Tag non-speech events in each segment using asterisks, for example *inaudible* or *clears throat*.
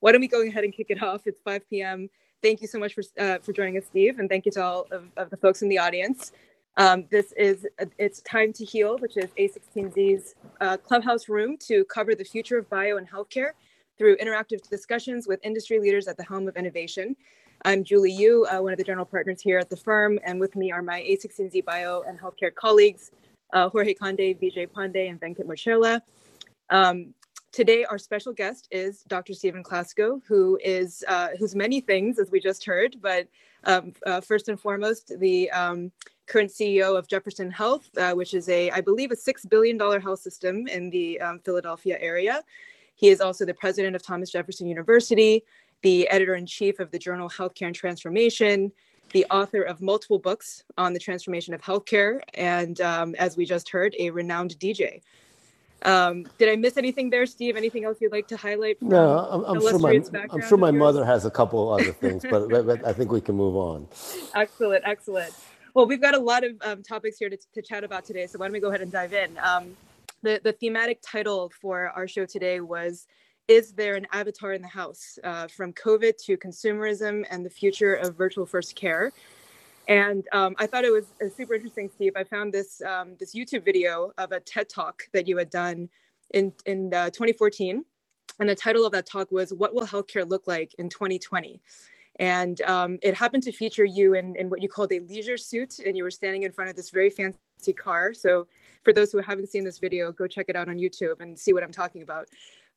why don't we go ahead and kick it off? It's 5 p.m. Thank you so much for uh, for joining us, Steve, and thank you to all of, of the folks in the audience. Um, this is it's time to heal, which is A16Z's uh, clubhouse room to cover the future of bio and healthcare through interactive discussions with industry leaders at the helm of innovation. I'm Julie Yoo, uh, one of the general partners here at the firm, and with me are my A16Z bio and healthcare colleagues, uh, Jorge Conde, Vijay Pande, and Venkat Mocherla. Um, today, our special guest is Dr. Stephen Klasko, who is uh, who's many things, as we just heard, but um, uh, first and foremost, the um, current CEO of Jefferson Health, uh, which is a, I believe, a six billion dollar health system in the um, Philadelphia area. He is also the president of Thomas Jefferson University, the editor in chief of the journal Healthcare and Transformation, the author of multiple books on the transformation of healthcare, and um, as we just heard, a renowned DJ. Um, did I miss anything there, Steve? Anything else you'd like to highlight? no, I'm, I'm sure my I'm sure my mother has a couple other things, but, but, I think we can move on. Excellent, excellent. Well, we've got a lot of um, topics here to, to, chat about today, so why don't we go ahead and dive in? Um, the the thematic title for our show today was is there an avatar in the house uh, from covid to consumerism and the future of virtual first care and um, i thought it was uh, super interesting steve. I found this um, this youtube video of a ted talk that you had done in in uh, 2014 and the title of that talk was what will healthcare look like in 2020 and um, it happened to feature you in, in what you called a leisure suit and you were standing in front of this very fancy car. So for those who haven't seen this video, go check it out on YouTube and see what I'm talking about.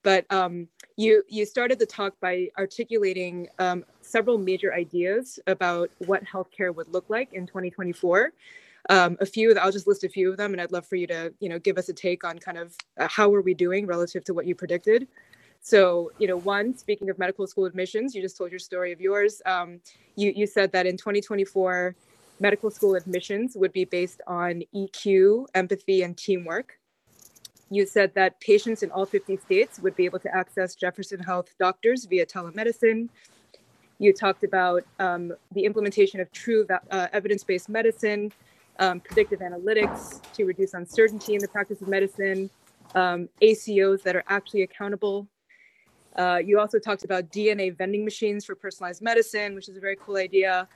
But um, you you started the talk by articulating um, several major ideas about what healthcare would look like in 2024. Um, a few, I'll just list a few of them, and I'd love for you to you know give us a take on kind of uh, how are we doing relative to what you predicted. So, you know, one, speaking of medical school admissions, you just told your story of yours. Um, you, you said that in 2024, medical school admissions would be based on EQ, empathy, and teamwork. You said that patients in all 50 states would be able to access Jefferson Health doctors via telemedicine. You talked about um, the implementation of true uh, evidence based medicine, um, predictive analytics to reduce uncertainty in the practice of medicine, um, ACOs that are actually accountable. Uh, you also talked about DNA vending machines for personalized medicine, which is a very cool idea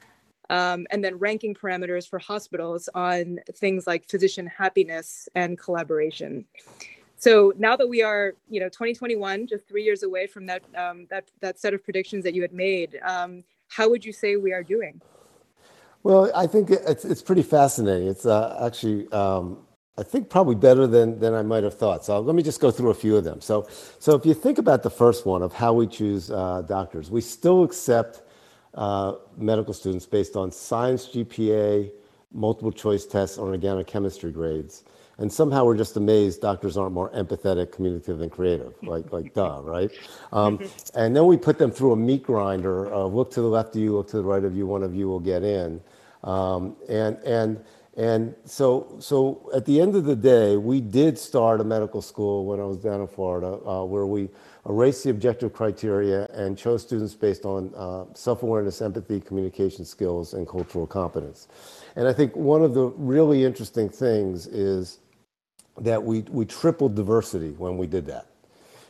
um, and then ranking parameters for hospitals on things like physician happiness and collaboration. So now that we are, you know, 2021, just three years away from that um, that that set of predictions that you had made, um, how would you say we are doing? Well, I think it's it's pretty fascinating. It's uh, actually. Um, I think probably better than, than I might have thought. So let me just go through a few of them. So, so if you think about the first one of how we choose uh, doctors, we still accept medical students based on science GPA, multiple choice tests, or organic chemistry grades. And somehow we're just amazed doctors aren't more empathetic, communicative, and creative. *laughs* Like, like duh, right? Um, and then we put them through a meat grinder. Uh, look to the left of you, look to the right of you. One of you will get in. Um, and and and so so at the end of the day, we did start a medical school when I was down in Florida, uh, where we erased the objective criteria and chose students based on uh, self-awareness, empathy, communication skills, and cultural competence. And I think one of the really interesting things is that we, we tripled diversity when we did that.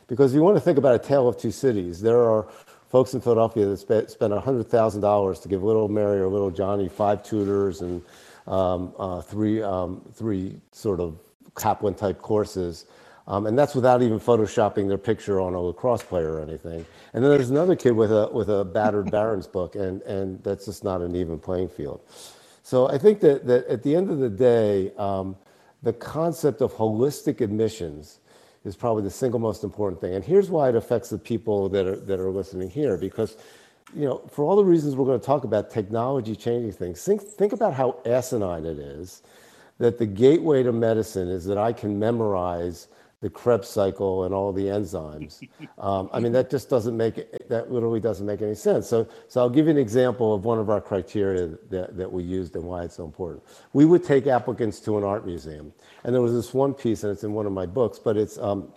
Because if you want to think about a tale of two cities, there are folks in Philadelphia that spent, spent $100,000 to give little Mary or little Johnny five tutors and um, uh, three, um, three sort of Kaplan type courses um, and that's without even photoshopping their picture on a lacrosse player or anything. And then there's another kid with a with a battered Barron's book, and and that's just not an even playing field. So I think that that at the end of the day, um, the concept of holistic admissions is probably the single most important thing. And here's why it affects the people that are that are listening here, because you know, for all the reasons we're going to talk about technology changing things, think think about how asinine it is that the gateway to medicine is that I can memorize the Krebs cycle and all the enzymes. Um, I mean, that just doesn't make it, that literally doesn't make any sense. So, so I'll give you an example of one of our criteria that, that we used and why it's so important. We would take applicants to an art museum, and there was this one piece, and it's in one of my books, but it's, um,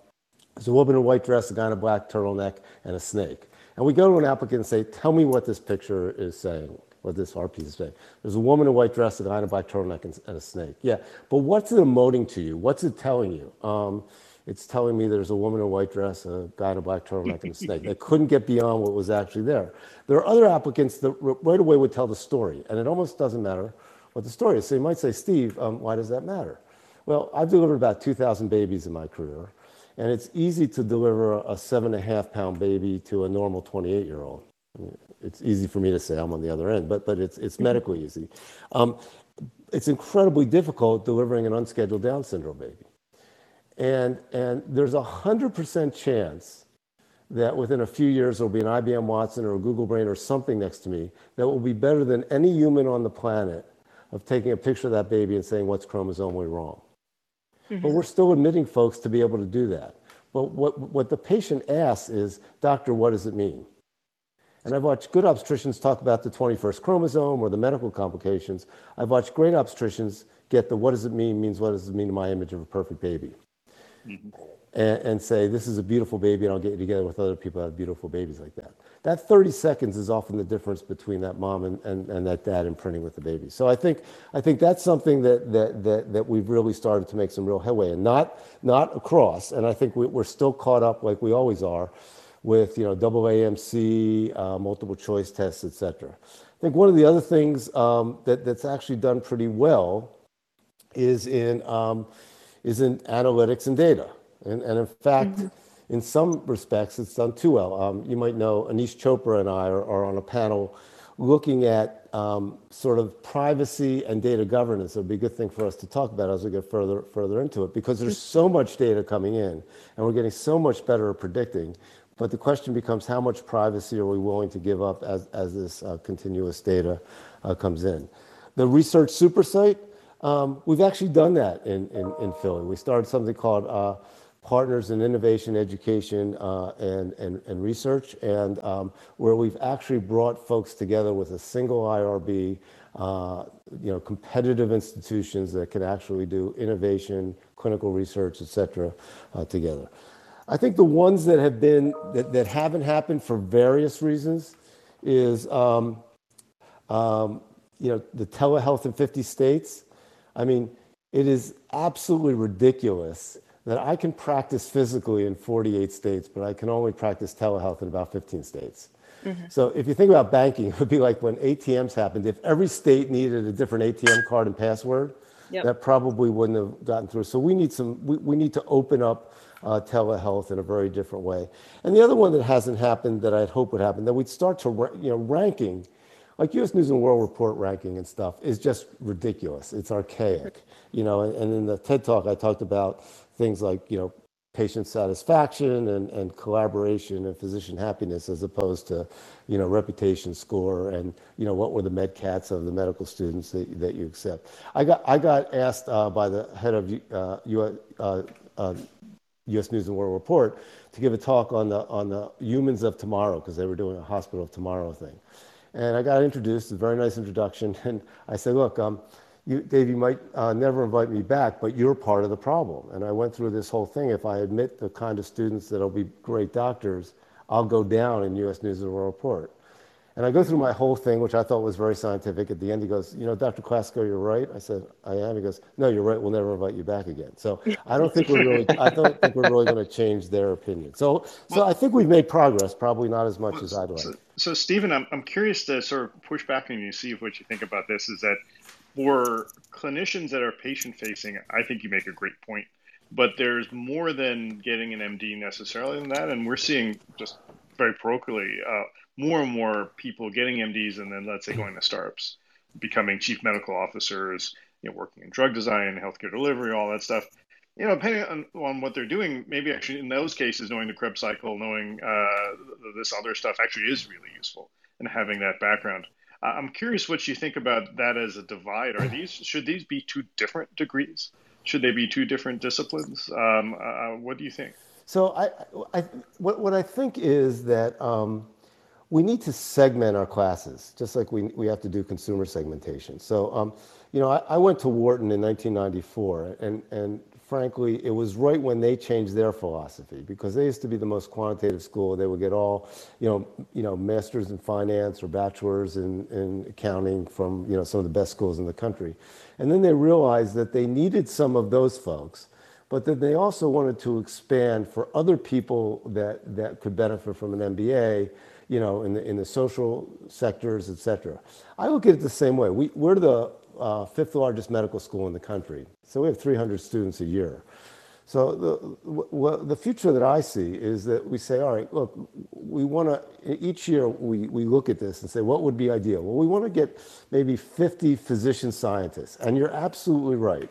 it's a woman in a white dress, a guy in a black turtleneck, and a snake. And we go to an applicant and say, tell me what this picture is saying what this art piece is saying. There's a woman in a white dress, a guy in a black turtleneck, and, a snake. Yeah, but what's it emoting to you? What's it telling you? Um, it's telling me there's a woman in a white dress, a guy in a black turtleneck, and a snake. They *laughs* couldn't get beyond what was actually there. There are other applicants that right away would tell the story, and it almost doesn't matter what the story is. So you might say, Steve, um, why does that matter? Well, I've delivered about 2,000 babies in my career, and it's easy to deliver a seven and a half pound baby to a normal 28 year old. it's easy for me to say I'm on the other end, but, but it's, it's medically easy. Um, it's incredibly difficult delivering an unscheduled Down syndrome baby. And, and there's a 100% chance that within a few years there'll be an IBM Watson or a Google Brain or something next to me that will be better than any human on the planet of taking a picture of that baby and saying what's chromosomally wrong. Mm-hmm. But we're still admitting folks to be able to do that. But what, what the patient asks is, doctor, what does it mean? And I've watched good obstetricians talk about the 21st chromosome or the medical complications. I've watched great obstetricians get the what does it mean means what does it mean to my image of a perfect baby. Mm-hmm. And, and, say, this is a beautiful baby, and I'll get you together with other people that have beautiful babies like that. That 30 seconds is often the difference between that mom and, and, and that dad imprinting with the baby. So I think, I think that's something that, that, that, that we've really started to make some real headway and not, not across. And I think we, we're still caught up like we always are with you know double AMC, uh, multiple choice tests, et cetera. I think one of the other things um, that, that's actually done pretty well is in, um, is in analytics and data. And, and in fact, mm-hmm. in some respects, it's done too well. Um, you might know Aneesh Chopra and I are, are on a panel looking at um, sort of privacy and data governance. It would be a good thing for us to talk about as we get further, further into it because there's so much data coming in and we're getting so much better at predicting but the question becomes how much privacy are we willing to give up as, as this uh, continuous data uh, comes in? The research super site, um, we've actually done that in, in, in, Philly. We started something called uh, Partners in Innovation, Education, uh, and, and, and Research, and um, where we've actually brought folks together with a single IRB, uh, you know, competitive institutions that can actually do innovation, clinical research, et cetera, uh, together. I think the ones that have been that, that haven't happened for various reasons is um, um, you know the telehealth in 50 states. I mean, it is absolutely ridiculous that I can practice physically in 48 states, but I can only practice telehealth in about 15 states. Mm-hmm. So if you think about banking, *laughs* it would be like when ATMs happened. If every state needed a different ATM card and password, yep. that probably wouldn't have gotten through. So we need some. We, we need to open up uh, telehealth in a very different way. And the other one that hasn't happened that I'd hope would happen, that we'd start to, you know, ranking, like U.S. News and World Report ranking and stuff is just ridiculous. It's archaic, you know. And, and in the TED Talk, I talked about things like, you know, patient satisfaction and, and collaboration and physician happiness as opposed to you know reputation score and you know what were the MCATs of the medical students that, that you accept i got i got asked uh, by the head of uh, uh, uh U.S. News and World Report to give a talk on the on the humans of tomorrow because they were doing a hospital of tomorrow thing, and I got introduced. A very nice introduction, *laughs* and I said, "Look, um, you, Dave, you might uh, never invite me back, but you're part of the problem." And I went through this whole thing. If I admit the kind of students that'll be great doctors, I'll go down in U.S. News and World Report. And I go through my whole thing, which I thought was very scientific. At the end, he goes, You know, Dr. Klasko, you're right. I said, I am. He goes, No, you're right. We'll never invite you back again. So I don't think we're really, I don't think we're really going to change their opinion. So, so I think we've made progress, probably not as much as I'd like. So, so Stephen, I'm, I'm curious to sort of push back on you, see what you think about this. Is that for clinicians that are patient facing, I think you make a great point. But there's more than getting an MD necessarily than that. And we're seeing just very parochially, uh, more and more people getting MDs and then let's say going to startups, becoming chief medical officers, you know, working in drug design, healthcare delivery, all that stuff. You know, depending on, on what they're doing, maybe actually in those cases, knowing the Krebs cycle, knowing uh, this other stuff actually is really useful, and having that background. I'm curious what you think about that as a divide. Are these should these be two different degrees? Should they be two different disciplines? Um, uh, what do you think? So I, I, what, what I think is that um, we need to segment our classes, just like we, we have to do consumer segmentation. So, um, you know, I, I, went to Wharton in 1994, and, and frankly, it was right when they changed their philosophy because they used to be the most quantitative school. They would get all, you know, you know, masters in finance or bachelors in, in accounting from, you know, some of the best schools in the country. And then they realized that they needed some of those folks but then they also wanted to expand for other people that, that could benefit from an MBA, you know, in the, in the social sectors, et cetera. I look at it the same way. We, we're the uh, fifth largest medical school in the country, so we have 300 students a year. So the, the future that I see is that we say, all right, look, we want to, each year we, we look at this and say, what would be ideal? Well, we want to get maybe 50 physician scientists. And you're absolutely right,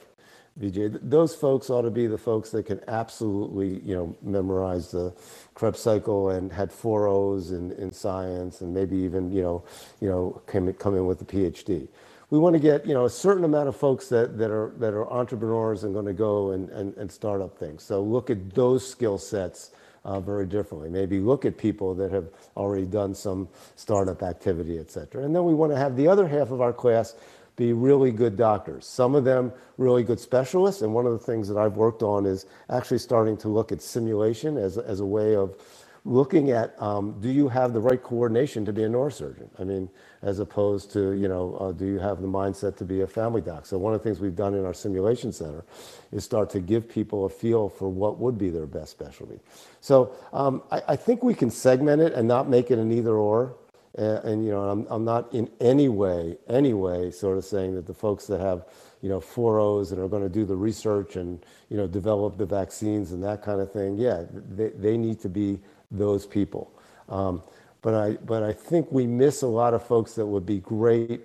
Vijay. Those folks ought to be the folks that can absolutely, you know, memorize the Krebs cycle and had four O's in, in science and maybe even, you know, you know, come, come in with a PhD we want to get you know a certain amount of folks that, that are that are entrepreneurs and going to go and, and, and start up things. So look at those skill sets uh, very differently. Maybe look at people that have already done some startup activity, et cetera. And then we want to have the other half of our class be really good doctors. Some of them really good specialists. And one of the things that I've worked on is actually starting to look at simulation as, as a way of looking at um, do you have the right coordination to be a neurosurgeon? I mean, as opposed to, you know, uh, do you have the mindset to be a family doc? So one of the things we've done in our simulation center is start to give people a feel for what would be their best specialty. So um, I, I, think we can segment it and not make it an either or. And, and you know, I'm, I'm not in any way, any way sort of saying that the folks that have, you know, four O's and are going to do the research and, you know, develop the vaccines and that kind of thing, yeah, they, they need to be those people. Um, but I, but I think we miss a lot of folks that would be great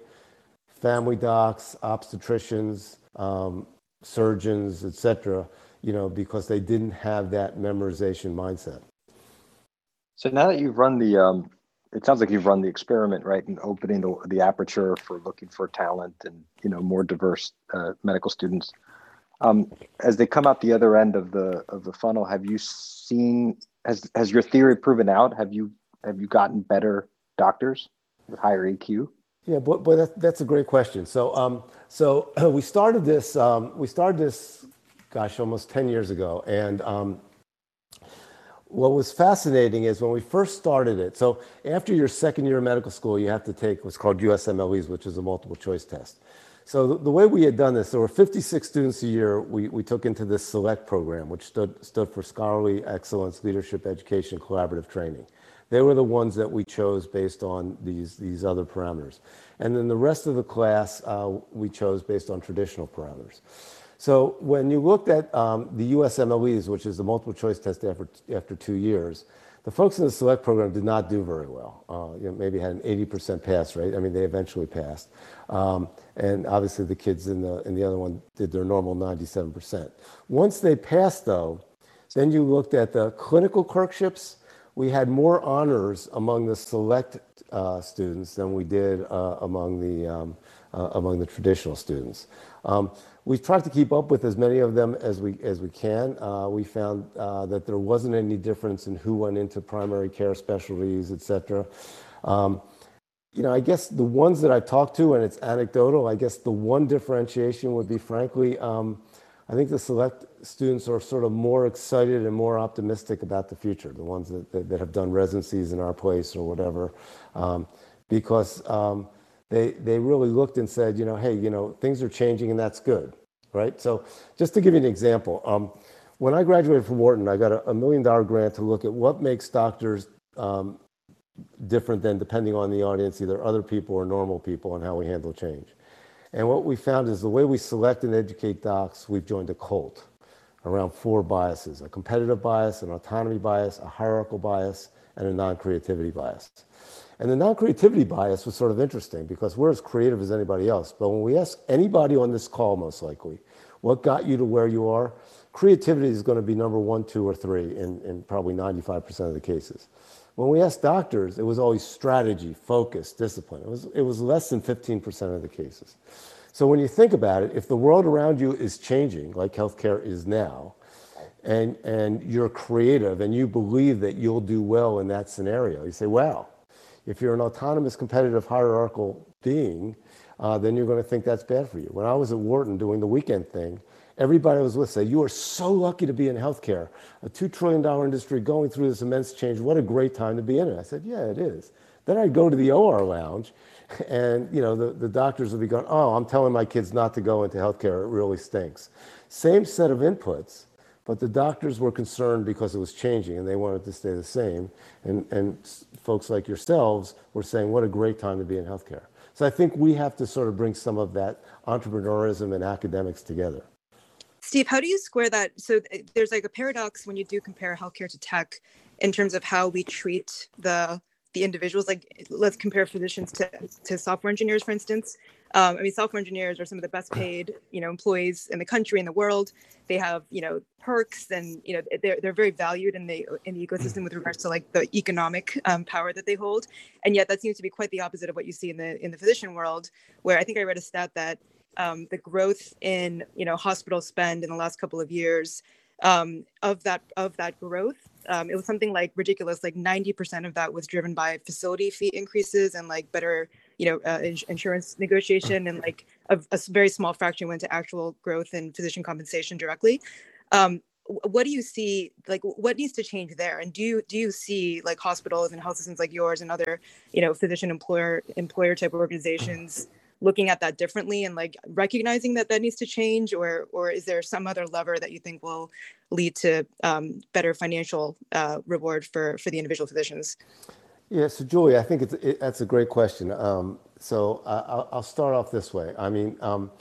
family docs, obstetricians, um, surgeons, et cetera, you know, because they didn't have that memorization mindset. So now that you've run the, um, it sounds like you've run the experiment, right, and opening the, the aperture for looking for talent and you know more diverse uh, medical students. Um, as they come out the other end of the of the funnel, have you seen has has your theory proven out? Have you have you gotten better doctors with higher EQ? Yeah, but, but that, that's a great question. So, um, so *clears throat* we started this. Um, we started this, gosh, almost ten years ago, and um, what was fascinating is when we first started it. So, after your second year of medical school, you have to take what's called USMLEs, which is a multiple choice test. So the, the, way we had done this, there were 56 students a year we, we took into this SELECT program, which stood, stood for Scholarly Excellence, Leadership, Education, Collaborative Training. They were the ones that we chose based on these, these other parameters. And then the rest of the class uh, we chose based on traditional parameters. So when you looked at um, the USMLEs, which is the multiple choice test after, after two years, the folks in the select program did not do very well. Uh, you know, maybe had an 80% pass rate. I mean, they eventually passed. Um, and obviously the kids in the, in the other one did their normal 97%. Once they passed though, then you looked at the clinical clerkships we had more honors among the select uh, students than we did uh, among the um, uh, among the traditional students. Um, we tried to keep up with as many of them as we as we can. Uh, we found uh, that there wasn't any difference in who went into primary care specialties, et cetera. Um, you know, I guess the ones that I talked to, and it's anecdotal. I guess the one differentiation would be, frankly, um, I think the select students are sort of more excited and more optimistic about the future, the ones that, that, that have done residencies in our place or whatever, um, because um, they, they really looked and said, you know, hey, you know, things are changing and that's good, right? So just to give you an example, um, when I graduated from Wharton, I got a, a, million dollar grant to look at what makes doctors um, different than depending on the audience, either other people or normal people and how we handle change. And what we found is the way we select and educate docs, we've joined a cult around four biases a competitive bias, an autonomy bias, a hierarchical bias, and a non creativity bias. And the non creativity bias was sort of interesting because we're as creative as anybody else. But when we ask anybody on this call, most likely, what got you to where you are, creativity is going to be number one, two, or three in, in probably 95% of the cases. When we asked doctors, it was always strategy, focus, discipline. It was, it was less than 15% of the cases. So when you think about it, if the world around you is changing, like healthcare is now, and, and you're creative and you believe that you'll do well in that scenario, you say, wow, if you're an autonomous, competitive, hierarchical being, uh, then you're going to think that's bad for you. When I was at Wharton doing the weekend thing, Everybody was with said, You are so lucky to be in healthcare, a $2 trillion industry going through this immense change. What a great time to be in it. I said, Yeah, it is. Then I'd go to the OR lounge, *laughs* and you know the, the doctors would be going, Oh, I'm telling my kids not to go into healthcare. It really stinks. Same set of inputs, but the doctors were concerned because it was changing and they wanted to stay the same. And, and folks like yourselves were saying, what a great time to be in healthcare. So I think we have to sort of bring some of that entrepreneurism and academics together. Steve, how do you square that? So uh, there's like a paradox when you do compare healthcare to tech in terms of how we treat the the individuals. Like let's compare physicians to, to software engineers, for instance. Um, I mean, software engineers are some of the best paid, you know, employees in the country in the world. They have, you know, perks, and you know, they're they're very valued in the in the ecosystem with regards to like the economic um, power that they hold. And yet, that seems to be quite the opposite of what you see in the in the physician world, where I think I read a stat that um, the growth in you know hospital spend in the last couple of years um, of that of that growth um, it was something like ridiculous like 90% of that was driven by facility fee increases and like better you know uh, ins- insurance negotiation and like a, a, very small fraction went to actual growth in physician compensation directly. Um, what do you see like what needs to change there? And do you do you see like hospitals and health systems like yours and other you know physician employer employer type organizations looking at that differently and like recognizing that that needs to change? Or or is there some other lever that you think will lead to um, better financial uh, reward for for the individual physicians yeah so julie i think it's it, that's a great question um, so I, will start off this way i mean um,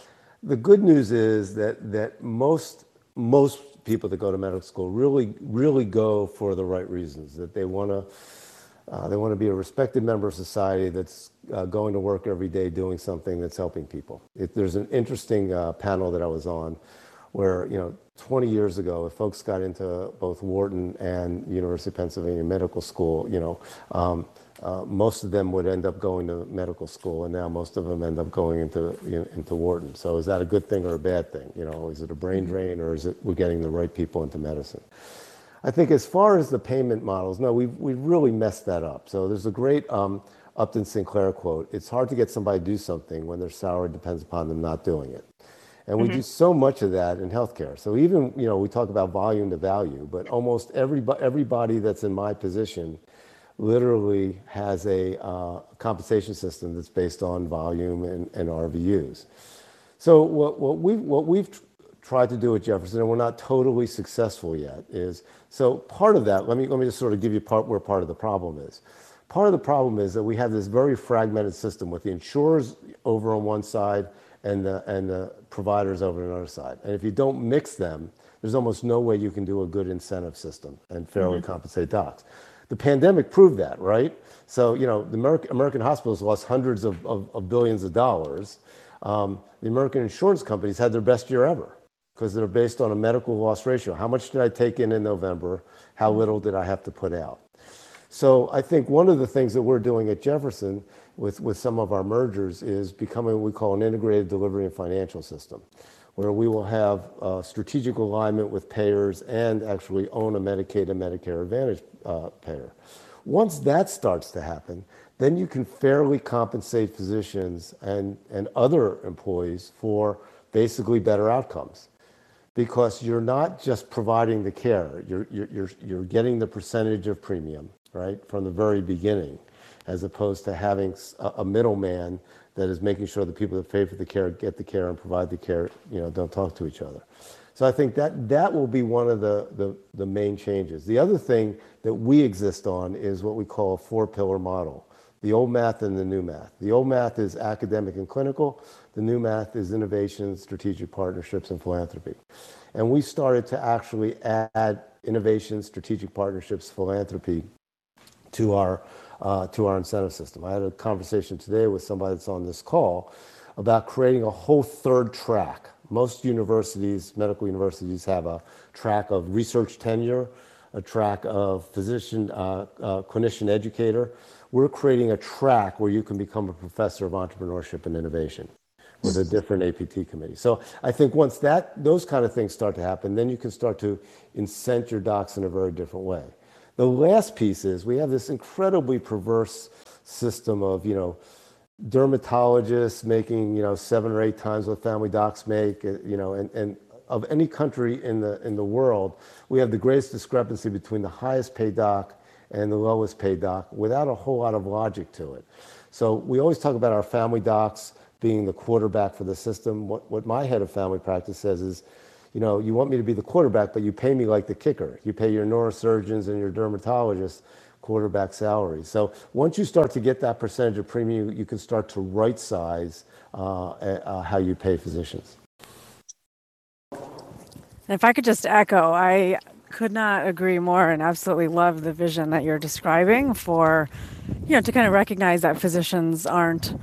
the good news is that that most most people that go to medical school really really go for the right reasons that they want to uh, they want to be a respected member of society that's uh, going to work every day doing something that's helping people. It, there's an interesting uh, panel that I was on where, you know, 20 years ago, if folks got into both Wharton and University of Pennsylvania Medical School, you know, um, uh, most of them would end up going to medical school, and now most of them end up going into you know, into Wharton. So is that a good thing or a bad thing? You know, is it a brain drain, or is it we're getting the right people into medicine? I think as far as the payment models, no, we've, we've really messed that up. So there's a great um, Upton Sinclair quote It's hard to get somebody to do something when their salary depends upon them not doing it. And we mm-hmm. do so much of that in healthcare. So even, you know, we talk about volume to value, but almost everybody, everybody that's in my position literally has a uh, compensation system that's based on volume and, and RVUs. So what, what, we, what we've tried to do at Jefferson, and we're not totally successful yet, is so part of that, let me, let me just sort of give you part where part of the problem is. Part of the problem is that we have this very fragmented system with the insurers over on one side and the, and the providers over on the other side. And if you don't mix them, there's almost no way you can do a good incentive system and fairly mm-hmm. compensate docs. The pandemic proved that, right? So, you know, the American, American hospitals lost hundreds of, of, of billions of dollars. Um, the American insurance companies had their best year ever because they're based on a medical loss ratio. How much did I take in in November? How little did I have to put out? So I think one of the things that we're doing at Jefferson with, with some of our mergers is becoming what we call an integrated delivery and financial system, where we will have strategic alignment with payers and actually own a Medicaid and Medicare Advantage uh, payer. Once that starts to happen, then you can fairly compensate physicians and, and other employees for basically better outcomes because you're not just providing the care, you're, you're, you're getting the percentage of premium, right, from the very beginning, as opposed to having a, middleman that is making sure the people that pay for the care get the care and provide the care, you know, don't talk to each other. So I think that that will be one of the, the, the main changes. The other thing that we exist on is what we call a four pillar model the old math and the new math. The old math is academic and clinical. The new math is innovation, strategic partnerships, and philanthropy. And we started to actually add innovation, strategic partnerships, philanthropy to our uh, to our incentive system. I had a conversation today with somebody that's on this call about creating a whole third track. Most universities, medical universities, have a track of research tenure, a track of physician, uh, uh, clinician educator. We're creating a track where you can become a professor of entrepreneurship and innovation with a different APT committee. So I think once that those kind of things start to happen, then you can start to incent your docs in a very different way. The last piece is we have this incredibly perverse system of, you know, dermatologists making, you know, seven or eight times what family docs make, uh, you know, and, and of any country in the in the world, we have the greatest discrepancy between the highest paid doc and the lowest paid doc without a whole lot of logic to it. So we always talk about our family docs being the quarterback for the system. What, what my head of family practice says is, you know, you want me to be the quarterback, but you pay me like the kicker. You pay your neurosurgeons and your dermatologists quarterback salaries. So once you start to get that percentage of premium, you can start to right size uh, uh, how you pay physicians. If I could just echo, I could not agree more and absolutely love the vision that you're describing for, you know, to kind of recognize that physicians aren't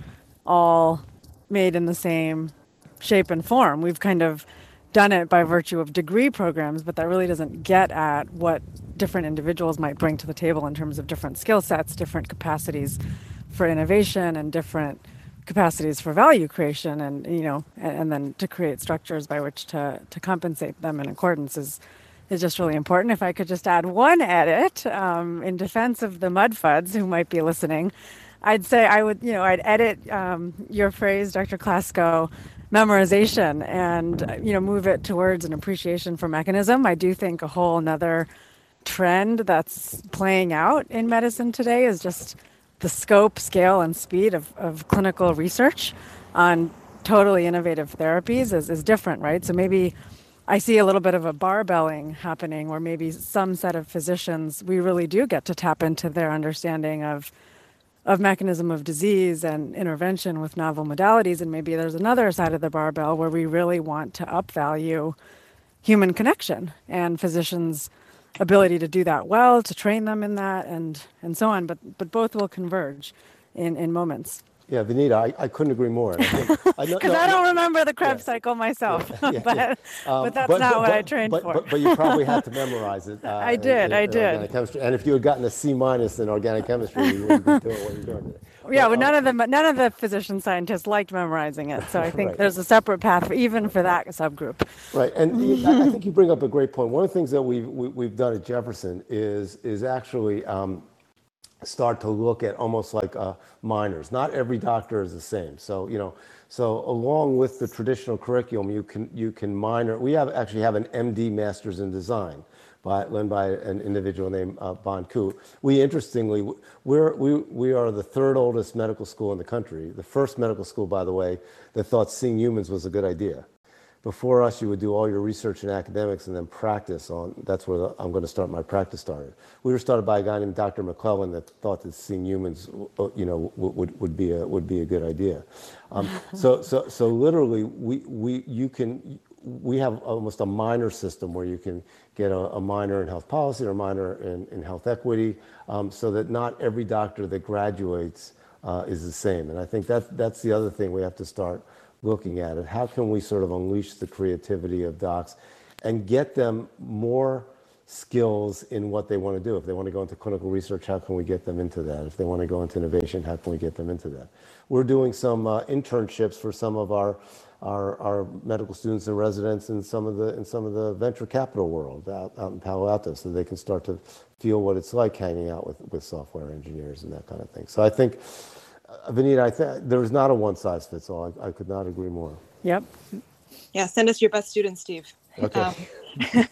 all made in the same shape and form. We've kind of done it by virtue of degree programs, but that really doesn't get at what different individuals might bring to the table in terms of different skill sets, different capacities for innovation, and different capacities for value creation and you know and, and, then to create structures by which to to compensate them in accordance is is just really important. If i could just add one edit um, in defense of the mudfuds who might be listening i'd say i would you know i'd edit um, your phrase dr klasko memorization and uh, you know move it towards an appreciation for mechanism i do think a whole another trend that's playing out in medicine today is just the scope, scale, and speed of, of clinical research on totally innovative therapies is, is different, right? So maybe I see a little bit of a barbelling happening where maybe some set of physicians, we really do get to tap into their understanding of of mechanism of disease and intervention with novel modalities. And maybe there's another side of the barbell where we really want to upvalue human connection and physicians ability to do that well, to train them in that, and and so on. But but both will converge in in moments. Yeah, Vineeta, I, I couldn't agree more. *laughs* Because I, no, I, don't remember the Krebs yeah. cycle myself, yeah, *laughs* yeah, but, um, but that's but, not but, what I trained for. But, but, you probably had to *laughs* memorize it. Uh, I did, in, in, I did. chemistry. And if you had gotten a C minus in organic chemistry, you wouldn't be doing what you're doing. Yeah, but, none um, of the none of the physician scientists liked memorizing it. So I think right. there's a separate path for, even for that subgroup. Right, and I think you bring up a great point. One of the things that we've we, have we have done at Jefferson is is actually um, start to look at almost like uh, minors. Not every doctor is the same. So, you know, so along with the traditional curriculum, you can, you can minor, we have actually have an MD Masters in Design by, led by an individual named uh, Bon Ku. We interestingly, we're, we, we are the third oldest medical school in the country. The first medical school, by the way, that thought seeing humans was a good idea before us, you would do all your research and academics and then practice on, that's where the, I'm going to start my practice started. We were started by a guy named Dr. McClellan that thought that seeing humans, uh, you know, would, would, be, a, would be a good idea. Um, *laughs* so, so, so literally, we, we, you can, we have almost a minor system where you can get a, a minor in health policy or a minor in, in health equity um, so that not every doctor that graduates uh, is the same. And I think that, that's the other thing we have to start looking at it. How can we sort of unleash the creativity of docs and get them more skills in what they want to do? If they want to go into clinical research, how can we get them into that? If they want to go into innovation, how can we get them into that? We're doing some uh, internships for some of our, our, our medical students and residents in some of the in some of the venture capital world out, out in Palo Alto, so they can start to feel what it's like hanging out with, with software engineers and that kind of thing. So I think Vineeta, I think there is not a one size fits all. I, I, could not agree more. Yep. Yeah, send us your best students, Steve. Okay. Um, *laughs*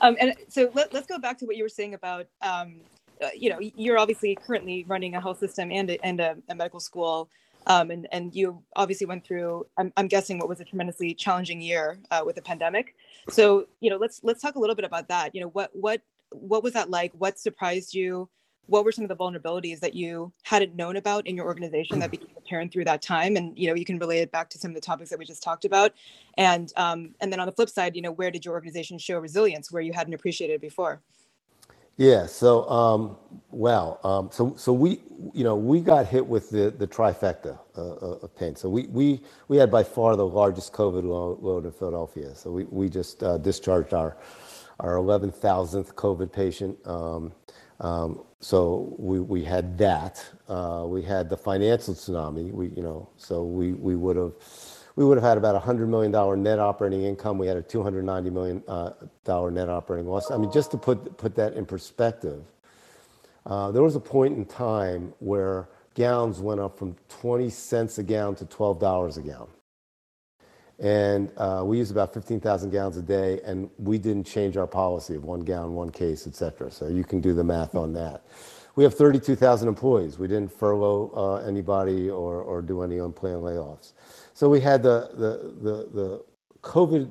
um, and so let, us go back to what you were saying about, um, uh, you know, you're obviously currently running a health system and a, and a, a medical school. Um, and, and you obviously went through, I'm, I'm guessing, what was a tremendously challenging year uh, with the pandemic. So, you know, let's let's talk a little bit about that. You know, what what what was that like? What surprised you? What were some of the vulnerabilities that you hadn't known about in your organization that became apparent through that time? And you know you can relate it back to some of the topics that we just talked about. And um, and then on the flip side you know where did your organization show resilience where you hadn't appreciated before? Yeah so um, well um, so so we you know we got hit with the the trifecta uh, uh of pain. So we we we had by far the largest covid load in philadelphia. So we we just uh, discharged our our 11,000th covid patient um, so we, we had that. Uh, we had the financial tsunami. We, you know, so we, we would have we would have had about a hundred million dollar net operating income. We had a two hundred ninety million uh, net operating loss. I mean, just to put put that in perspective, uh, there was a point in time where gowns went up from twenty cents a gown to twelve dollars a gown. And uh, we use about 15,000 gallons a day, and we didn't change our policy of one gallon, one case, et cetera. So you can do the math on that. We have 32,000 employees. We didn't furlough uh, anybody or, or do any unplanned layoffs. So we had the, the, the, the COVID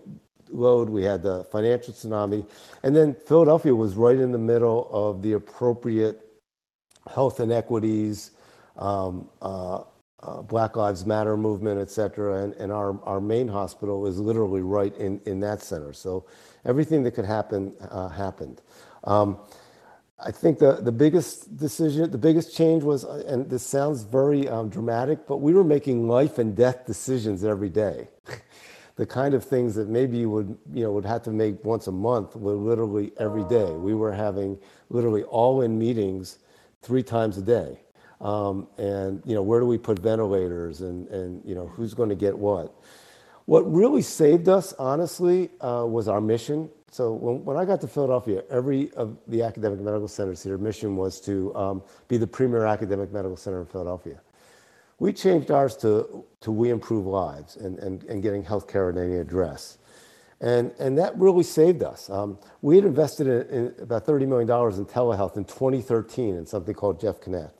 load, we had the financial tsunami, and then Philadelphia was right in the middle of the appropriate health inequities, um, uh, Black Lives Matter movement, et cetera. And, and our, our main hospital is literally right in, in that center. So everything that could happen uh, happened. Um, I think the, the biggest decision, the biggest change was, uh, and this sounds very um, dramatic, but we were making life and death decisions every day. *laughs* the kind of things that maybe you would, you know, would have to make once a month were literally every day. We were having literally all-in meetings three times a day. Um, and, you know, where do we put ventilators and, and, you know, who's going to get what? What really saved us, honestly, uh, was our mission. So when, when I got to Philadelphia, every of the academic medical centers here, mission was to um, be the premier academic medical center in Philadelphia. We changed ours to, to We Improve Lives and, and, and getting healthcare at any address. And, and that really saved us. Um, we had invested in, in about $30 million in telehealth in 2013 in something called Jeff Connect.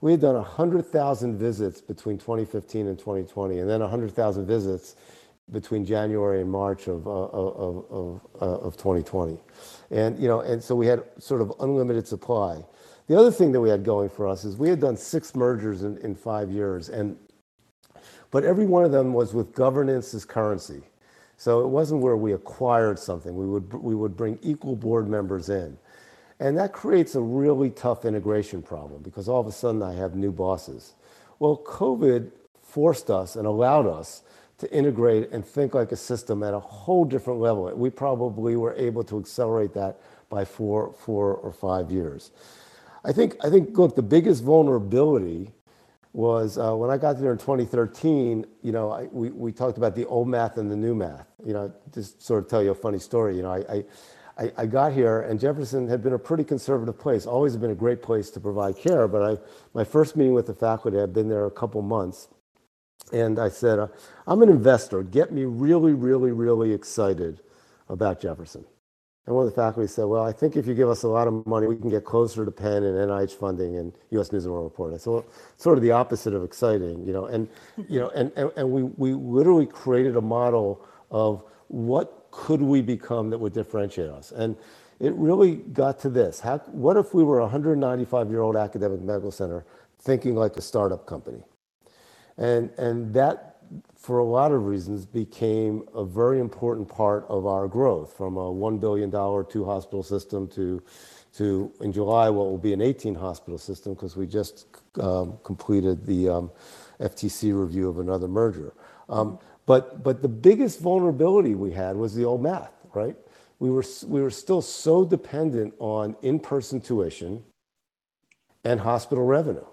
We had done 100,000 visits between 2015 and 2020, and then 100,000 visits between January and March of, uh, of, of, uh, of 2020. And, you know, and so we had sort of unlimited supply. The other thing that we had going for us is we had done six mergers in, in five years, and, but every one of them was with governance as currency. So it wasn't where we acquired something. We would, we would bring equal board members in. And that creates a really tough integration problem because all of a sudden I have new bosses. Well, COVID forced us and allowed us to integrate and think like a system at a whole different level. We probably were able to accelerate that by four, four or five years. I think, I think, look, the biggest vulnerability was uh, when I got there in 2013, you know, I, we, we talked about the old math and the new math. You know, just sort of tell you a funny story. You know, I, I, I got here and Jefferson had been a pretty conservative place, always been a great place to provide care. But I, my first meeting with the faculty, I'd been there a couple months. And I said, uh, I'm an investor. Get me really, really, really excited about Jefferson. And one of the faculty said, well, I think if you give us a lot of money, we can get closer to Penn and NIH funding and U.S. News and World Report. I said, well, sort of the opposite of exciting, you know. And, you know, and, and, and we, we literally created a model of what could we become that would differentiate us. And it really got to this. How, what if we were a 195-year-old academic medical center thinking like a startup company? And, and that for a lot of reasons, became a very important part of our growth from a $1 billion two hospital system to, to in July, what will be an 18 hospital system because we just um, completed the um, FTC review of another merger. Um, but, but the biggest vulnerability we had was the old math, right? We were, we were still so dependent on in person tuition and hospital revenue.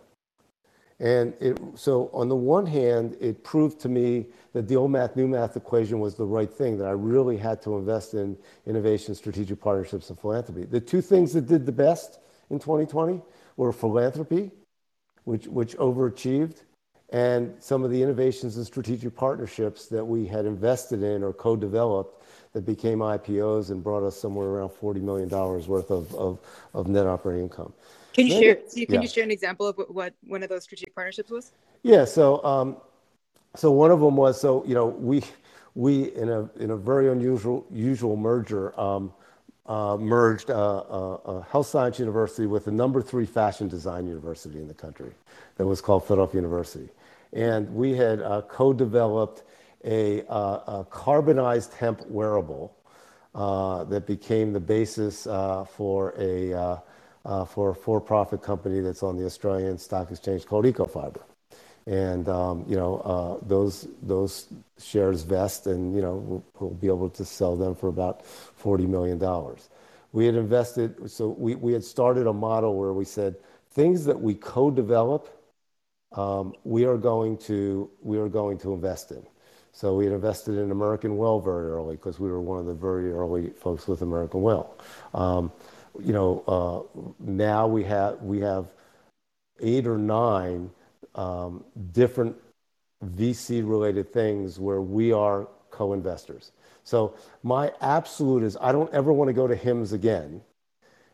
And it, so on the one hand, it proved to me that the old math, new math equation was the right thing, that I really had to invest in innovation, strategic partnerships, and philanthropy. The two things that did the best in 2020 were philanthropy, which, which overachieved, and some of the innovations and strategic partnerships that we had invested in or co-developed that became IPOs and brought us somewhere around $40 million worth of, of, of net operating income. Can you share? Can yeah. you share an example of what one of those strategic partnerships was? Yeah. So, um, so one of them was so you know we we in a in a very unusual usual merger um, uh, merged uh, uh, a health science university with the number three fashion design university in the country that was called Philadelphia University, and we had uh, co-developed a, uh, a, carbonized hemp wearable uh, that became the basis for a for a for-profit company that's on the Australian Stock Exchange called Ecofibre. And um, you know those those shares vest, and you know we'll, be able to sell them for about forty million dollars. We had invested, so we, had started a model where we said things that we co-develop, we are going to we are going to invest in. So we had invested in American Well very early because we were one of the very early folks with American Well. Um, you know, uh, now we have we have eight or nine um, different VC-related things where we are co-investors. So my absolute is I don't ever want to go to HIMSS again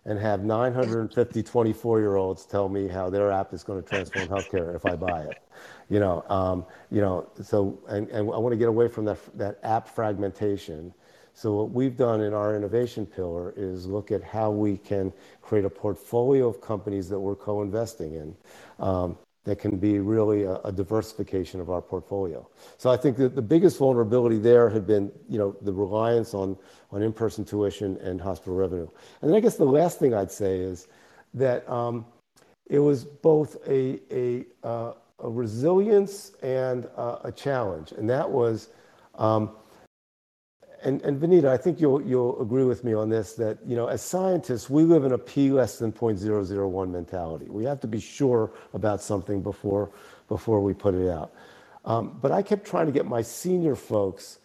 and have 950 24-year-olds tell me how their app is going to transform healthcare if I buy it. You know, um, you know. So and, and I want to get away from that that app fragmentation So what we've done in our innovation pillar is look at how we can create a portfolio of companies that we're co-investing in um, that can be really a, diversification of our portfolio. So I think that the biggest vulnerability there had been, you know, the reliance on on in-person tuition and hospital revenue. And then I guess the last thing I'd say is that um, it was both a a, uh, resilience and uh, a challenge, and that was. And, and Vineeta, I think you'll, you'll agree with me on this that, you know, as scientists, we live in a p less than 0.001 mentality. We have to be sure about something before, before we put it out. Um, but I kept trying to get my senior folks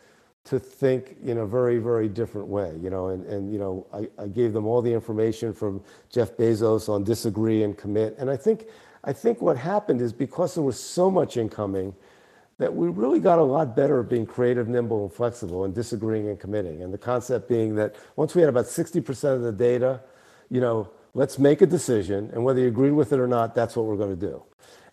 to think in a very, very different way, you know, and, and you know, I, I gave them all the information from Jeff Bezos on disagree and commit. And I think, I think what happened is because there was so much incoming, that we really got a lot better at being creative, nimble, and flexible and disagreeing and committing. And the concept being that once we had about 60% of the data, you know, let's make a decision, and whether you agree with it or not, that's what we're going to do.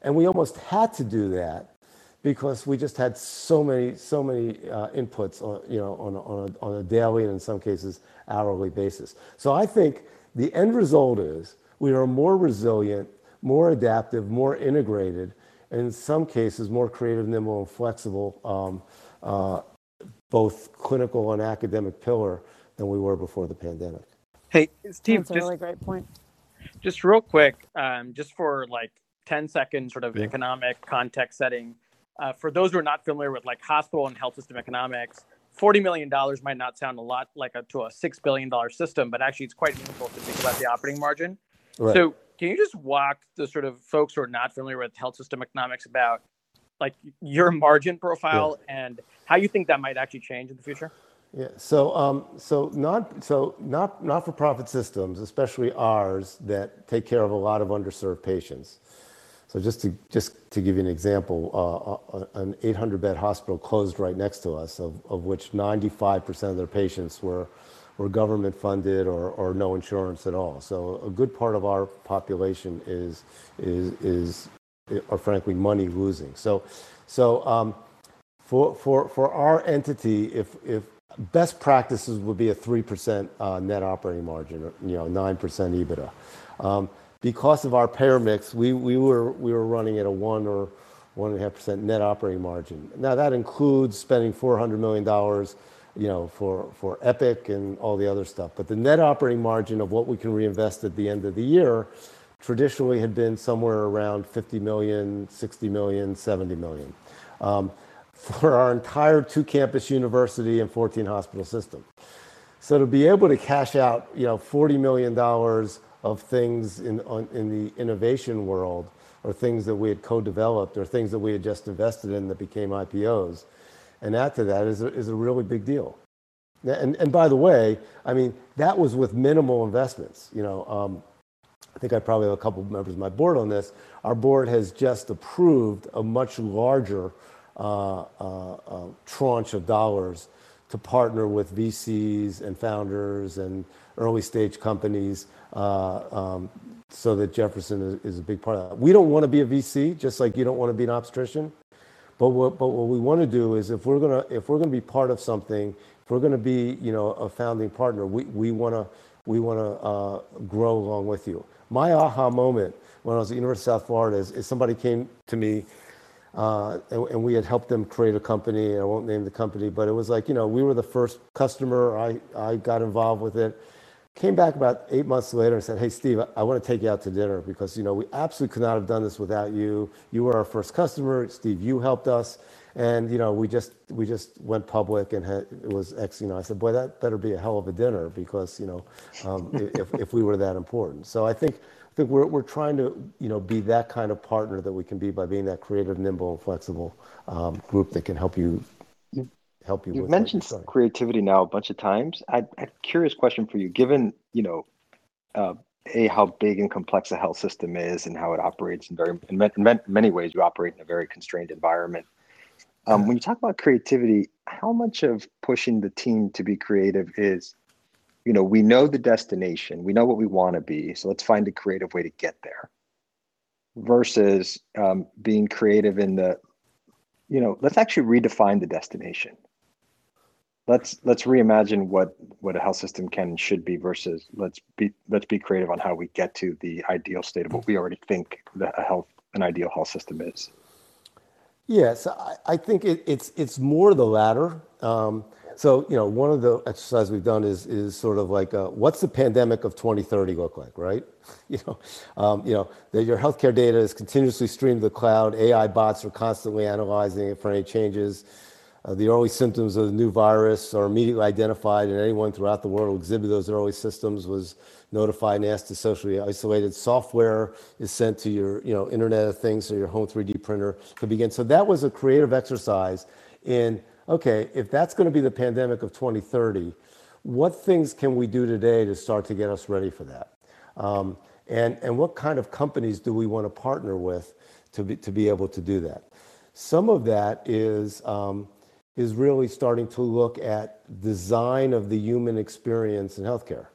And we almost had to do that because we just had so many, so many uh, inputs, on, you know, on, on, a, on a daily and in some cases hourly basis. So I think the end result is we are more resilient, more adaptive, more integrated, in some cases, more creative, nimble, and flexible, um, uh, both clinical and academic pillar than we were before the pandemic. Hey, Steve, That's a just, really great point. Just real quick, um, just for like 10 seconds sort of yeah. economic context setting. Uh, for those who are not familiar with like hospital and health system economics, $40 million might not sound a lot like a, to a $6 billion system, but actually it's quite meaningful to think about the operating margin. Right. So can you just walk the sort of folks who are not familiar with health system economics about like your margin profile yeah. and how you think that might actually change in the future? Yeah. So, um, so not so not not for profit systems, especially ours, that take care of a lot of underserved patients. So just to just to give you an example, uh, uh an 800 bed hospital closed right next to us, of, of which 95% of their patients were were government funded or, or no insurance at all. So a good part of our population is is is are frankly money losing. So so um, for for for our entity, if if best practices would be a three percent uh, net operating margin, or, you know, nine percent EBITDA. Um, because of our payer mix, we we were we were running at a one or one and a half percent net operating margin. Now that includes spending four hundred million dollars you know, for, Epic and all the other stuff. But the net operating margin of what we can reinvest at the end of the year traditionally had been somewhere around 50 million, 60 million, 70 million. Um, for our entire two campus university and 14 hospital system. So to be able to cash out, you know, $40 million of things in the innovation world or things that we had co-developed or things that we had just invested in that became IPOs, and add to that is a, is a really big deal. And, and by the way, I mean, that was with minimal investments. You know, um, I think I probably have a couple members of my board on this. Our board has just approved a much larger uh, uh, uh, tranche of dollars to partner with VCs and founders and early stage companies uh, um, so that Jefferson is, is, a big part of that. We don't want to be a VC, just like you don't want to be an obstetrician. But what, but what we want to do is if we're gonna if we're gonna be part of something, if we're gonna be you know a founding partner, we, wanna we wanna uh, grow along with you. My aha moment when I was at University of South Florida is, is somebody came to me uh, and, and, we had helped them create a company. I won't name the company, but it was like you know we were the first customer. I I got involved with it. Came back about eight months later and said, "Hey, Steve, I, want to take you out to dinner because you know we absolutely could not have done this without you. You were our first customer, Steve. You helped us, and you know we just we just went public and had, it was X. You know, I said, boy, that better be a hell of a dinner because you know um, *laughs* if if we were that important. So I think I think we're we're trying to you know be that kind of partner that we can be by being that creative, nimble, and flexible um, group that can help you help you. You've mentioned creativity now a bunch of times. I, a curious question for you, given you know, uh, a how big and complex a health system is and how it operates in very in, in many ways you operate in a very constrained environment. Um, when you talk about creativity, how much of pushing the team to be creative is, you know, we know the destination, we know what we want to be, so let's find a creative way to get there. Versus um, being creative in the, you know, let's actually redefine the destination let's let's reimagine what what a health system can and should be versus let's be let's be creative on how we get to the ideal state of what we already think a health an ideal health system is. Yes, I, I think it, it's it's more the latter. Um, so you know, one of the exercises we've done is is sort of like, uh, what's the pandemic of 2030 look like, right? *laughs* You know, um, you know that your healthcare data is continuously streamed to the cloud. AI bots are constantly analyzing it for any changes. Uh, the early symptoms of the new virus are immediately identified, and anyone throughout the world who exhibited those early symptoms was notified and asked to socially isolate. Software is sent to your, you know, Internet of Things, or your home 3D printer could begin. So that was a creative exercise in, okay, if that's going to be the pandemic of 2030, what things can we do today to start to get us ready for that? Um, and, and what kind of companies do we want to partner with to be, to be able to do that? Some of that is um, is really starting to look at design of the human experience in healthcare.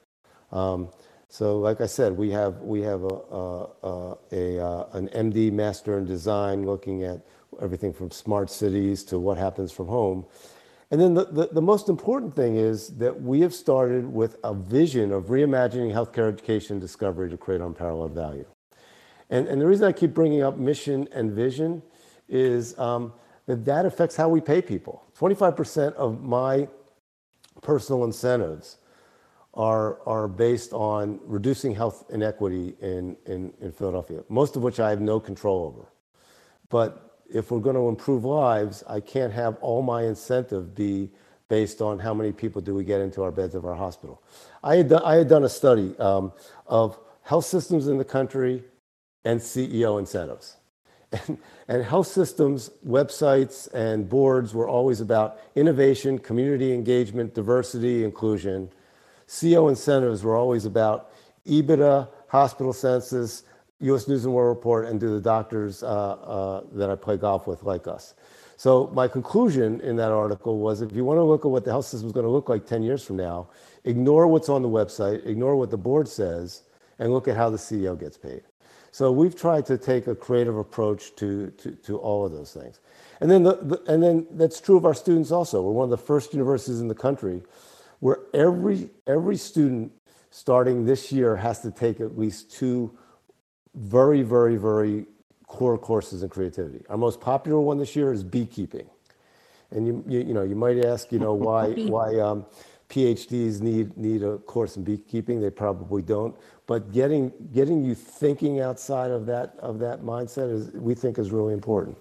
Um, so, like I said, we have we have a, a, a, a uh, an MD master in design looking at everything from smart cities to what happens from home. And then the, the, the, most important thing is that we have started with a vision of reimagining healthcare education discovery to create unparalleled value. And, and the reason I keep bringing up mission and vision is um, that that affects how we pay people. 25% of my personal incentives are, are based on reducing health inequity in, in, in Philadelphia, most of which I have no control over. But if we're going to improve lives, I can't have all my incentive be based on how many people do we get into our beds of our hospital. I had done, I had done a study um, of health systems in the country and CEO incentives. And, *laughs* and health systems, websites, and boards were always about innovation, community engagement, diversity, inclusion. CEO incentives were always about EBITDA, hospital census, U.S. News and World Report, and do the doctors uh, uh, that I play golf with like us. So my conclusion in that article was if you want to look at what the health system is going to look like 10 years from now, ignore what's on the website, ignore what the board says, and look at how the CEO gets paid. So we've tried to take a creative approach to, to, to all of those things. And then, the, the, and then that's true of our students also. We're one of the first universities in the country where every, every student starting this year has to take at least two very, very, very core courses in creativity. Our most popular one this year is beekeeping. And you, you, you know, you might ask, you know, *laughs* why, why um, PhDs need, need a course in beekeeping. They probably don't but getting getting you thinking outside of that of that mindset is we think is really important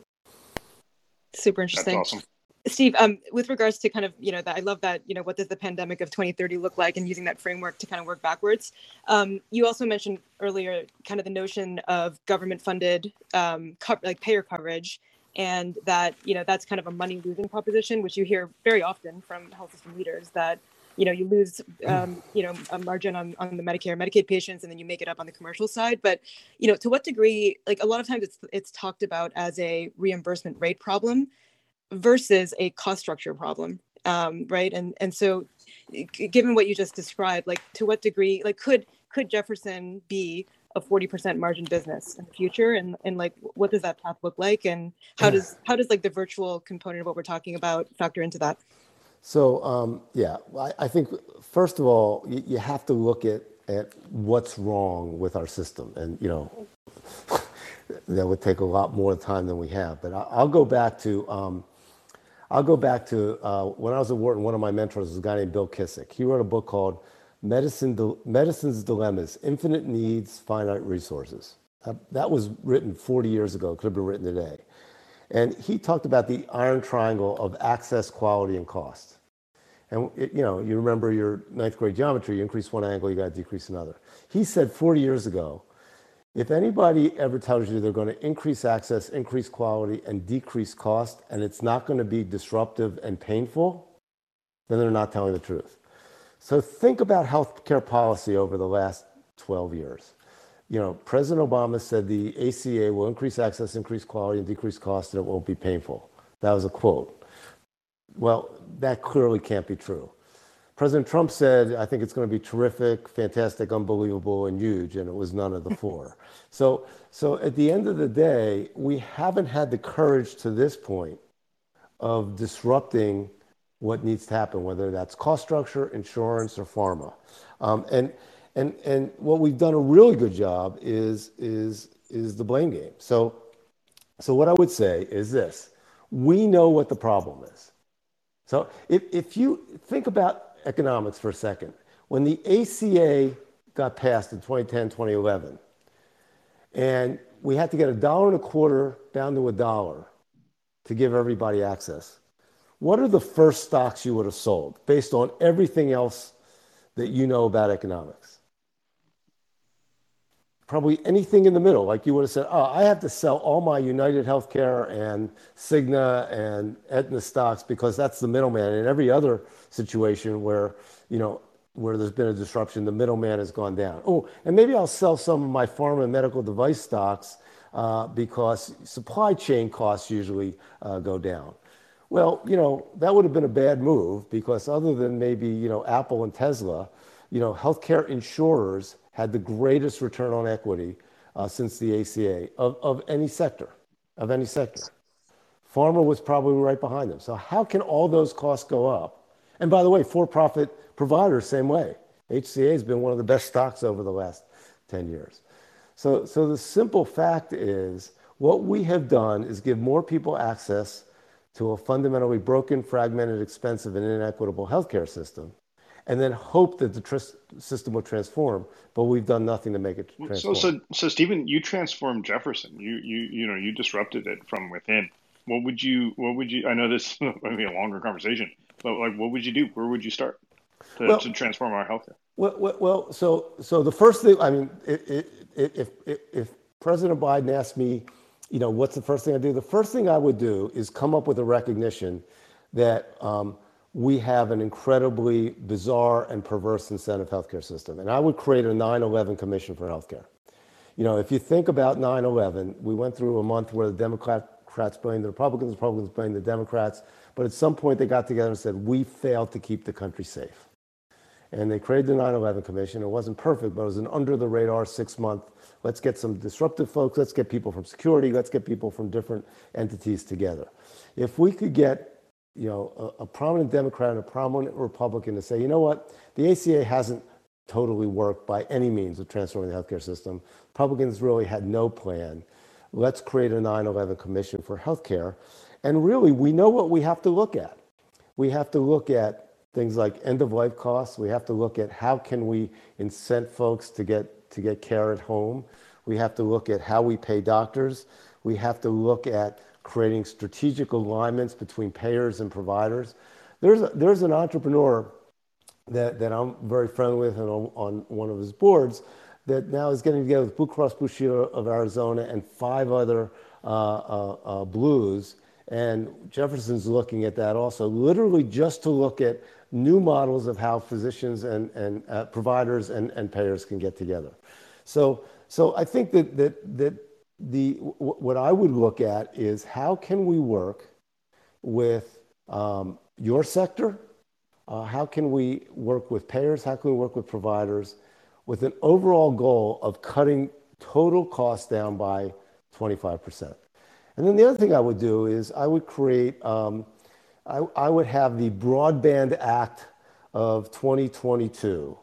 super interesting That's awesome. steve um, with regards to kind of you know that i love that you know what does the pandemic of 2030 look like and using that framework to kind of work backwards um, you also mentioned earlier kind of the notion of government funded um, co- like payer coverage and that you know that's kind of a money losing proposition which you hear very often from health system leaders that you know you lose um, you know a margin on, on the medicare medicaid patients and then you make it up on the commercial side. But you know to what degree like a lot of times it's it's talked about as a reimbursement rate problem versus a cost structure problem um, right? And and so given what you just described like to what degree like could could jefferson be a 40% margin business in the future? And and like what does that path look like? And how does how does like the virtual component of what we're talking about factor into that so um, yeah, I, I, think first of all, you, you, have to look at at what's wrong with our system, and you know *laughs* that would take a lot more time than we have. But I, will go back to um, I'll go back to uh, when I was at Wharton. One of my mentors was a guy named Bill Kissick. He wrote a book called Medicine Medicine's Dilemmas: Infinite Needs, Finite Resources. That, that was written 40 years ago. Could have been written today. And he talked about the iron triangle of access, quality, and cost. And it, you know, you remember your ninth grade geometry, you increase one angle, you got to decrease another. He said 40 years ago, if anybody ever tells you they're going to increase access, increase quality, and decrease cost, and it's not going to be disruptive and painful, then they're not telling the truth. So think about healthcare policy over the last 12 years. You know, President Obama said the ACA will increase access, increase quality, and decrease cost, and it won't be painful. That was a quote. Well, that clearly can't be true. President Trump said, I think it's going to be terrific, fantastic, unbelievable, and huge, and it was none of the four. *laughs* so, so at the end of the day, we haven't had the courage to this point of disrupting what needs to happen, whether that's cost structure, insurance, or pharma. Um, and, and, and what we've done a really good job is, is, is the blame game. So, so what I would say is this we know what the problem is. So if, if you think about economics for a second, when the ACA got passed in 2010, 2011, and we had to get a dollar and a quarter down to a dollar to give everybody access. What are the first stocks you would have sold based on everything else that you know about economics? Probably anything in the middle. Like you would have said, oh, I have to sell all my United Healthcare and Cigna and Aetna stocks because that's the middleman. In every other situation where, you know, where there's been a disruption, the middleman has gone down. Oh, and maybe I'll sell some of my pharma and medical device stocks uh, because supply chain costs usually uh, go down. Well, you know, that would have been a bad move because other than maybe, you know, Apple and Tesla, you know, healthcare insurers had the greatest return on equity uh, since the ACA of, of any sector, of any sector. Pharma was probably right behind them. So how can all those costs go up? And by the way, for-profit providers, same way. HCA has been one of the best stocks over the last 10 years. So, so the simple fact is what we have done is give more people access to a fundamentally broken, fragmented, expensive, and inequitable healthcare system, and then hope that the tr- system will transform. But we've done nothing to make it transform. So, so, so, Stephen, you transformed Jefferson. You, you, you know, you disrupted it from within. What would you? What would you? I know this *laughs* might be a longer conversation, but like, what would you do? Where would you start to, well, to transform our healthcare? Well, well, so, so the first thing, I mean, it, it, if, if, if President Biden asked me, you know, what's the first thing I do? The first thing I would do is come up with a recognition that um, we have an incredibly bizarre and perverse incentive healthcare system. And I would create a 9 11 commission for healthcare. You know, if you think about 9 11, we went through a month where the Democrats blamed the Republicans, the Republicans blamed the Democrats. But at some point, they got together and said, We failed to keep the country safe and they created the 9/11 Commission. It wasn't perfect, but it was an under the radar six month. Let's get some disruptive folks. Let's get people from security. Let's get people from different entities together. If we could get, you know, a, a prominent Democrat and a prominent Republican to say, you know what, the ACA hasn't totally worked by any means of transforming the healthcare system. Republicans really had no plan. Let's create a 9/11 Commission for healthcare, and really, we know what we have to look at. We have to look at things like end of life costs. We have to look at how can we incent folks to get to get care at home. We have to look at how we pay doctors. We have to look at creating strategic alignments between payers and providers. There's a, there's an entrepreneur that, that I'm very friendly with and on, on one of his boards that now is getting together with Blue Cross Blue Shield of Arizona and five other uh, uh, uh, blues. And Jefferson's looking at that also, literally just to look at new models of how physicians and, and uh, providers and, and payers can get together. So, so I think that, that, that the, what I would look at is how can we work with um, your sector? Uh, how can we work with payers? How can we work with providers with an overall goal of cutting total costs down by 25%? And then the other thing I would do is I would create um, I, I would have the Broadband Act of 2022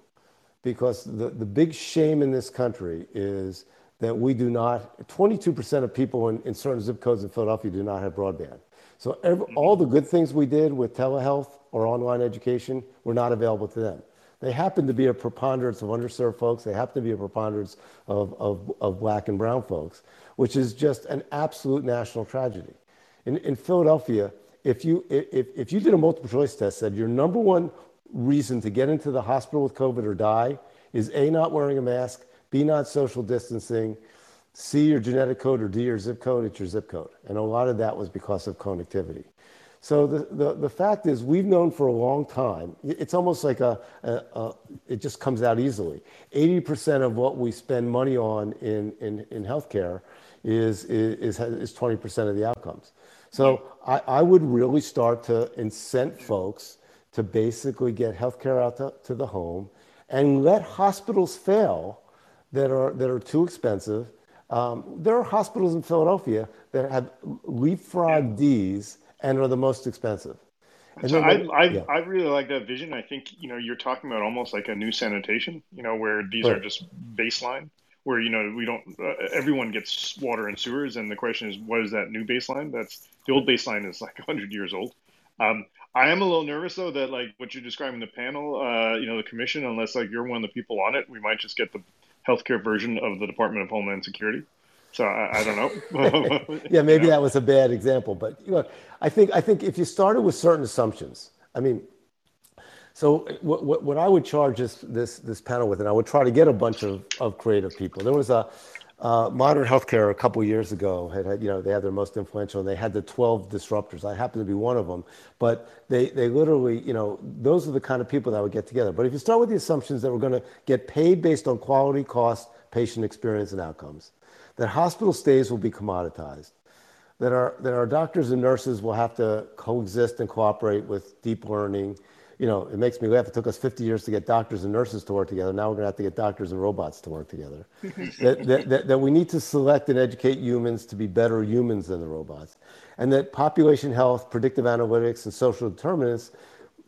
because the, the big shame in this country is that we do not, 22% of people in, in certain zip codes in Philadelphia do not have broadband. So every, mm-hmm. all the good things we did with telehealth or online education were not available to them. They happen to be a preponderance of underserved folks. They happen to be a preponderance of, of, of black and brown folks, which is just an absolute national tragedy. In, in Philadelphia, if you if, if you did a multiple choice test said your number one reason to get into the hospital with COVID or die is A, not wearing a mask, B, not social distancing, C your genetic code, or D, your zip code, it's your zip code. And a lot of that was because of connectivity. So the, the, the fact is, we've known for a long time, it's almost like a, a, a it just comes out easily. 80% of what we spend money on in, in, in healthcare is, is, is 20% of the outcomes. So I, I would really start to incent folks to basically get healthcare out to, to the home and let hospitals fail that are, that are too expensive. Um, there are hospitals in Philadelphia that have leapfrog Ds and are the most expensive. And So I, I, yeah. I really like that vision. I think, you know, you're talking about almost like a new sanitation, you know, where these are just baseline, where, you know, we don't, uh, everyone gets water and sewers. And the question is, what is that new baseline? That's the old baseline is like *laughs* 100 years old. Um, I am a little nervous though that like what you're describing the panel, uh, you know, the commission, unless like you're one of the people on it, we might just get the healthcare version of the Department of Homeland Security. So I, I don't know. *laughs* yeah, maybe You know? that was a bad example, but you know, I think I think if you started with certain assumptions, I mean, so what, what, what I would charge this this this panel with, and I would try to get a bunch of, of creative people. There was a uh, Modern Healthcare a couple years ago had, had you know they had their most influential, and they had the 12 disruptors. I happen to be one of them, but they they literally you know those are the kind of people that would get together. But if you start with the assumptions that we're going to get paid based on quality, cost, patient experience, and outcomes, that hospital stays will be commoditized that our that our doctors and nurses will have to coexist and cooperate with deep learning. You know, it makes me laugh. It took us 50 years to get doctors and nurses to work together. Now we're going to have to get doctors and robots to work together. *laughs* that, that, that, that we need to select and educate humans to be better humans than the robots. And that population health, predictive analytics, and social determinants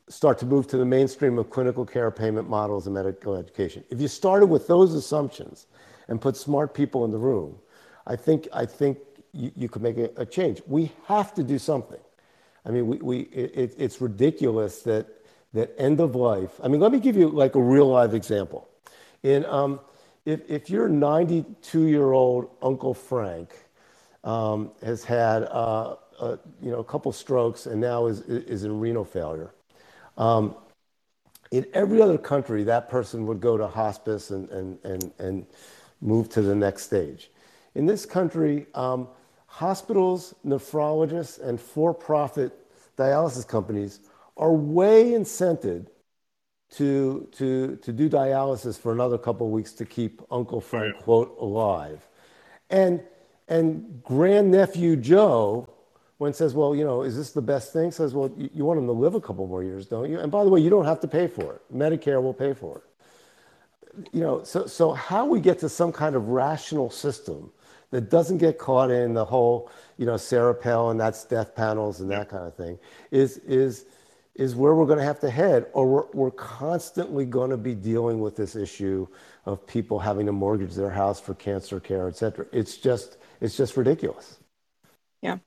start to move to the mainstream of clinical care payment models and medical education. If you started with those assumptions and put smart people in the room, I think, I think you, you could make a, a change. We have to do something. I mean, we, we, it, it's ridiculous that, that end of life. I mean, let me give you like a real live example. In, um, if, if your 92 year old Uncle Frank um, has had uh, a, you know, a couple strokes and now is, is in renal failure, um, in every other country, that person would go to hospice and, and, and, and move to the next stage. In this country, um, hospitals, nephrologists, and for profit dialysis companies are way incented to, to, to do dialysis for another couple of weeks to keep Uncle Frank, quote, alive. And, and grandnephew Joe, when says, well, you know, is this the best thing? Says, well, you, you want him to live a couple more years, don't you? And by the way, you don't have to pay for it. Medicare will pay for it. You know, so, so how we get to some kind of rational system that doesn't get caught in the whole, you know, Sarah Palin, that's death panels and that kind of thing, is, is, is where we're going to have to head, or we're, we're constantly going to be dealing with this issue of people having to mortgage their house for cancer care, et cetera. It's just, it's just ridiculous. Yeah.